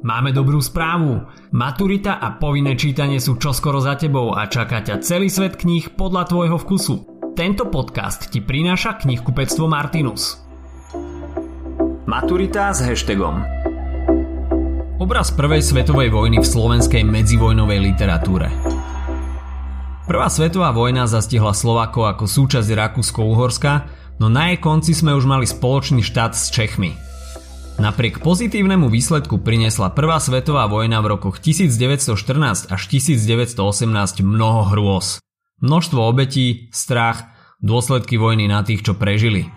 Máme dobrú správu. Maturita a povinné čítanie sú čoskoro za tebou a čaká ťa celý svet kníh podľa tvojho vkusu. Tento podcast ti prináša knihkupectvo Martinus. Maturita s hashtagom Obraz prvej svetovej vojny v slovenskej medzivojnovej literatúre. Prvá svetová vojna zastihla Slovako ako súčasť Rakúsko-Uhorska, no na jej konci sme už mali spoločný štát s Čechmi – Napriek pozitívnemu výsledku priniesla Prvá svetová vojna v rokoch 1914 až 1918 mnoho hrôz. Množstvo obetí, strach, dôsledky vojny na tých, čo prežili.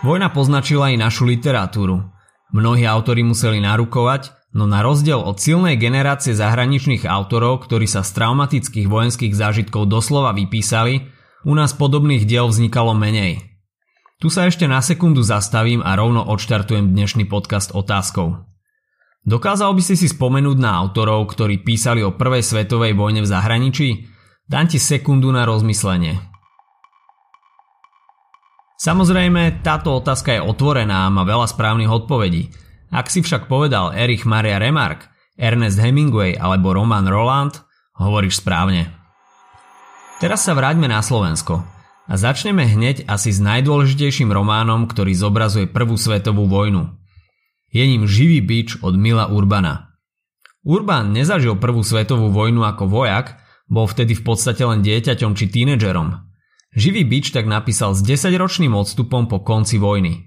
Vojna poznačila i našu literatúru. Mnohí autori museli narukovať, no na rozdiel od silnej generácie zahraničných autorov, ktorí sa z traumatických vojenských zážitkov doslova vypísali, u nás podobných diel vznikalo menej – tu sa ešte na sekundu zastavím a rovno odštartujem dnešný podcast otázkou. Dokázal by si si spomenúť na autorov, ktorí písali o prvej svetovej vojne v zahraničí? Dám ti sekundu na rozmyslenie. Samozrejme, táto otázka je otvorená a má veľa správnych odpovedí. Ak si však povedal Erich Maria Remarque, Ernest Hemingway alebo Roman Roland, hovoríš správne. Teraz sa vráťme na Slovensko. A začneme hneď asi s najdôležitejším románom, ktorý zobrazuje prvú svetovú vojnu. Je ním Živý bič od Mila Urbana. Urban nezažil prvú svetovú vojnu ako vojak, bol vtedy v podstate len dieťaťom či tínedžerom. Živý bič tak napísal s 10-ročným odstupom po konci vojny.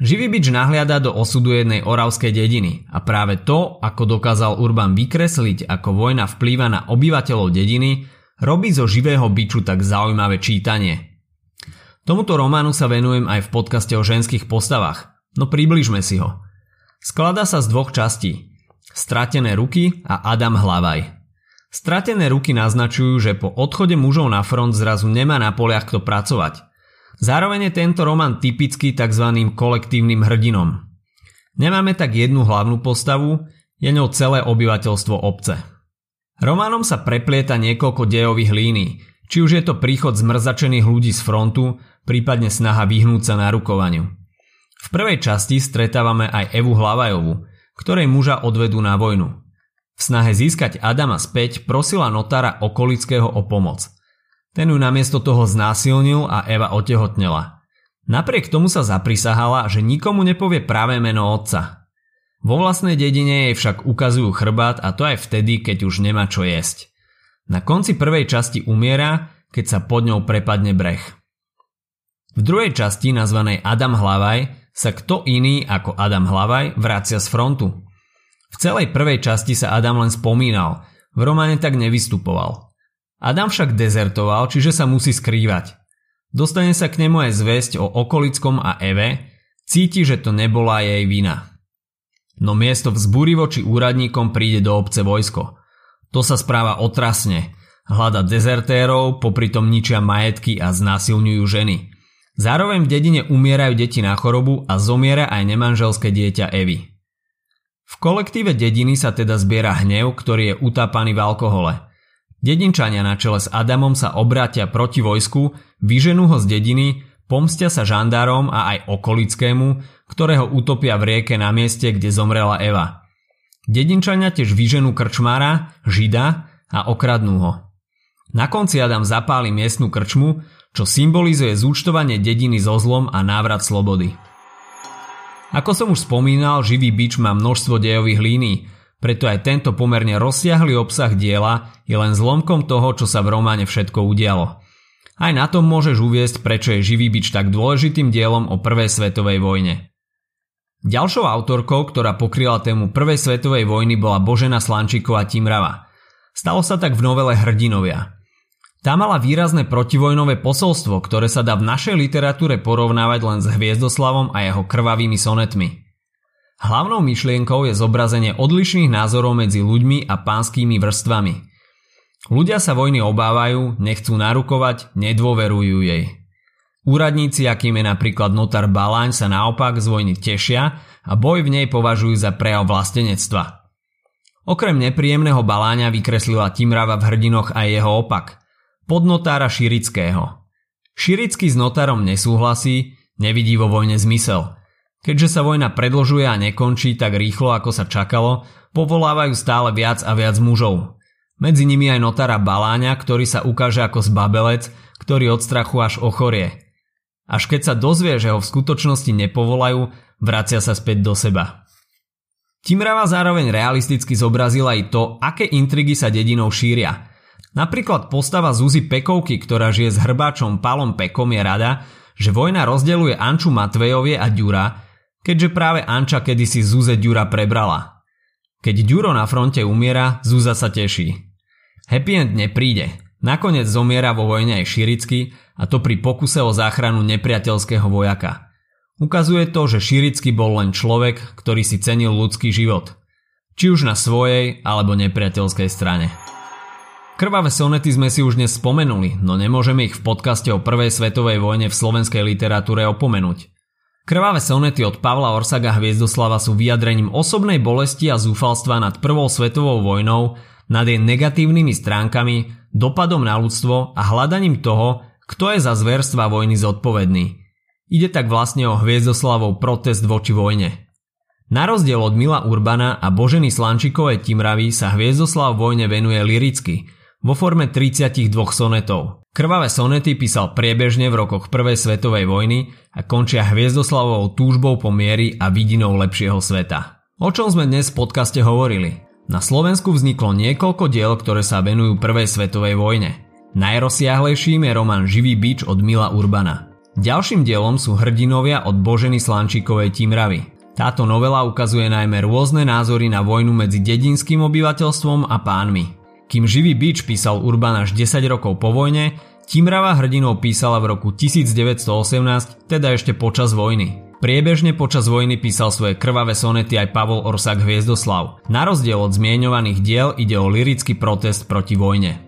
Živý bič nahliada do osudu jednej oravskej dediny a práve to, ako dokázal Urban vykresliť, ako vojna vplýva na obyvateľov dediny, robí zo živého biču tak zaujímavé čítanie – Tomuto románu sa venujem aj v podcaste o ženských postavách, no približme si ho. Skladá sa z dvoch častí. Stratené ruky a Adam Hlavaj. Stratené ruky naznačujú, že po odchode mužov na front zrazu nemá na poliach kto pracovať. Zároveň je tento román typický tzv. kolektívnym hrdinom. Nemáme tak jednu hlavnú postavu, je ňou celé obyvateľstvo obce. Románom sa preplieta niekoľko dejových línií, či už je to príchod zmrzačených ľudí z frontu, prípadne snaha vyhnúť sa narukovaniu. V prvej časti stretávame aj Evu Hlavajovu, ktorej muža odvedú na vojnu. V snahe získať Adama späť prosila notára okolického o pomoc. Ten ju namiesto toho znásilnil a Eva otehotnela. Napriek tomu sa zaprisahala, že nikomu nepovie práve meno otca. Vo vlastnej dedine jej však ukazujú chrbát a to aj vtedy, keď už nemá čo jesť. Na konci prvej časti umiera, keď sa pod ňou prepadne breh. V druhej časti, nazvanej Adam Hlavaj, sa kto iný ako Adam Hlavaj vracia z frontu. V celej prvej časti sa Adam len spomínal, v románe tak nevystupoval. Adam však dezertoval, čiže sa musí skrývať. Dostane sa k nemu aj zväzť o okolickom a Eve, cíti, že to nebola jej vina. No miesto vzbúrivo či úradníkom príde do obce vojsko. To sa správa otrasne, hľada dezertérov, popri tom ničia majetky a znásilňujú ženy – Zároveň v dedine umierajú deti na chorobu a zomiera aj nemanželské dieťa Evy. V kolektíve dediny sa teda zbiera hnev, ktorý je utápaný v alkohole. Dedinčania na čele s Adamom sa obrátia proti vojsku, vyženú ho z dediny, pomstia sa žandárom a aj okolickému, ktorého utopia v rieke na mieste, kde zomrela Eva. Dedinčania tiež vyženú krčmára, žida a okradnú ho. Na konci Adam zapáli miestnu krčmu, čo symbolizuje zúčtovanie dediny so zlom a návrat slobody. Ako som už spomínal, živý bič má množstvo dejových línií, preto aj tento pomerne rozsiahly obsah diela je len zlomkom toho, čo sa v románe všetko udialo. Aj na tom môžeš uviesť, prečo je živý bič tak dôležitým dielom o prvej svetovej vojne. Ďalšou autorkou, ktorá pokryla tému prvej svetovej vojny bola Božena Slančíková Timrava. Stalo sa tak v novele Hrdinovia – tá mala výrazné protivojnové posolstvo, ktoré sa dá v našej literatúre porovnávať len s Hviezdoslavom a jeho krvavými sonetmi. Hlavnou myšlienkou je zobrazenie odlišných názorov medzi ľuďmi a pánskými vrstvami. Ľudia sa vojny obávajú, nechcú narukovať, nedôverujú jej. Úradníci, akým je napríklad notar Baláň, sa naopak z vojny tešia a boj v nej považujú za prejav vlastenectva. Okrem nepríjemného Baláňa vykreslila Timrava v hrdinoch aj jeho opak – podnotára Širického. Širický s notárom nesúhlasí, nevidí vo vojne zmysel. Keďže sa vojna predlžuje a nekončí tak rýchlo, ako sa čakalo, povolávajú stále viac a viac mužov. Medzi nimi aj notára Baláňa, ktorý sa ukáže ako zbabelec, ktorý od strachu až ochorie. Až keď sa dozvie, že ho v skutočnosti nepovolajú, vracia sa späť do seba. Timrava zároveň realisticky zobrazila aj to, aké intrigy sa dedinou šíria. Napríklad postava Zuzy Pekovky, ktorá žije s hrbáčom Palom Pekom je rada, že vojna rozdeluje Anču Matvejovie a Ďura, keďže práve Anča kedysi Zuze Ďura prebrala. Keď Ďuro na fronte umiera, Zuza sa teší. Happy end nepríde. Nakoniec zomiera vo vojne aj Širicky a to pri pokuse o záchranu nepriateľského vojaka. Ukazuje to, že Širicky bol len človek, ktorý si cenil ľudský život. Či už na svojej alebo nepriateľskej strane. Krvavé sonety sme si už dnes spomenuli, no nemôžeme ich v podcaste o prvej svetovej vojne v slovenskej literatúre opomenúť. Krvavé sonety od Pavla Orsaga Hviezdoslava sú vyjadrením osobnej bolesti a zúfalstva nad prvou svetovou vojnou nad jej negatívnymi stránkami, dopadom na ľudstvo a hľadaním toho, kto je za zverstva vojny zodpovedný. Ide tak vlastne o Hviezdoslavov protest voči vojne. Na rozdiel od Mila Urbana a Boženy Slančikovej Timravy sa Hviezdoslav vojne venuje liricky, vo forme 32 sonetov. Krvavé sonety písal priebežne v rokoch Prvej svetovej vojny a končia Hviezdoslavovou túžbou po miery a vidinou lepšieho sveta. O čom sme dnes v podcaste hovorili? Na Slovensku vzniklo niekoľko diel, ktoré sa venujú Prvej svetovej vojne. Najrozsiahlejším je román Živý bič od Mila Urbana. Ďalším dielom sú hrdinovia od Boženy Slančíkovej Timravy. Táto novela ukazuje najmä rôzne názory na vojnu medzi dedinským obyvateľstvom a pánmi. Kým Živý bič písal Urban až 10 rokov po vojne, Timrava hrdinov písala v roku 1918, teda ešte počas vojny. Priebežne počas vojny písal svoje krvavé sonety aj Pavol Orsak Hviezdoslav. Na rozdiel od zmienovaných diel ide o lirický protest proti vojne.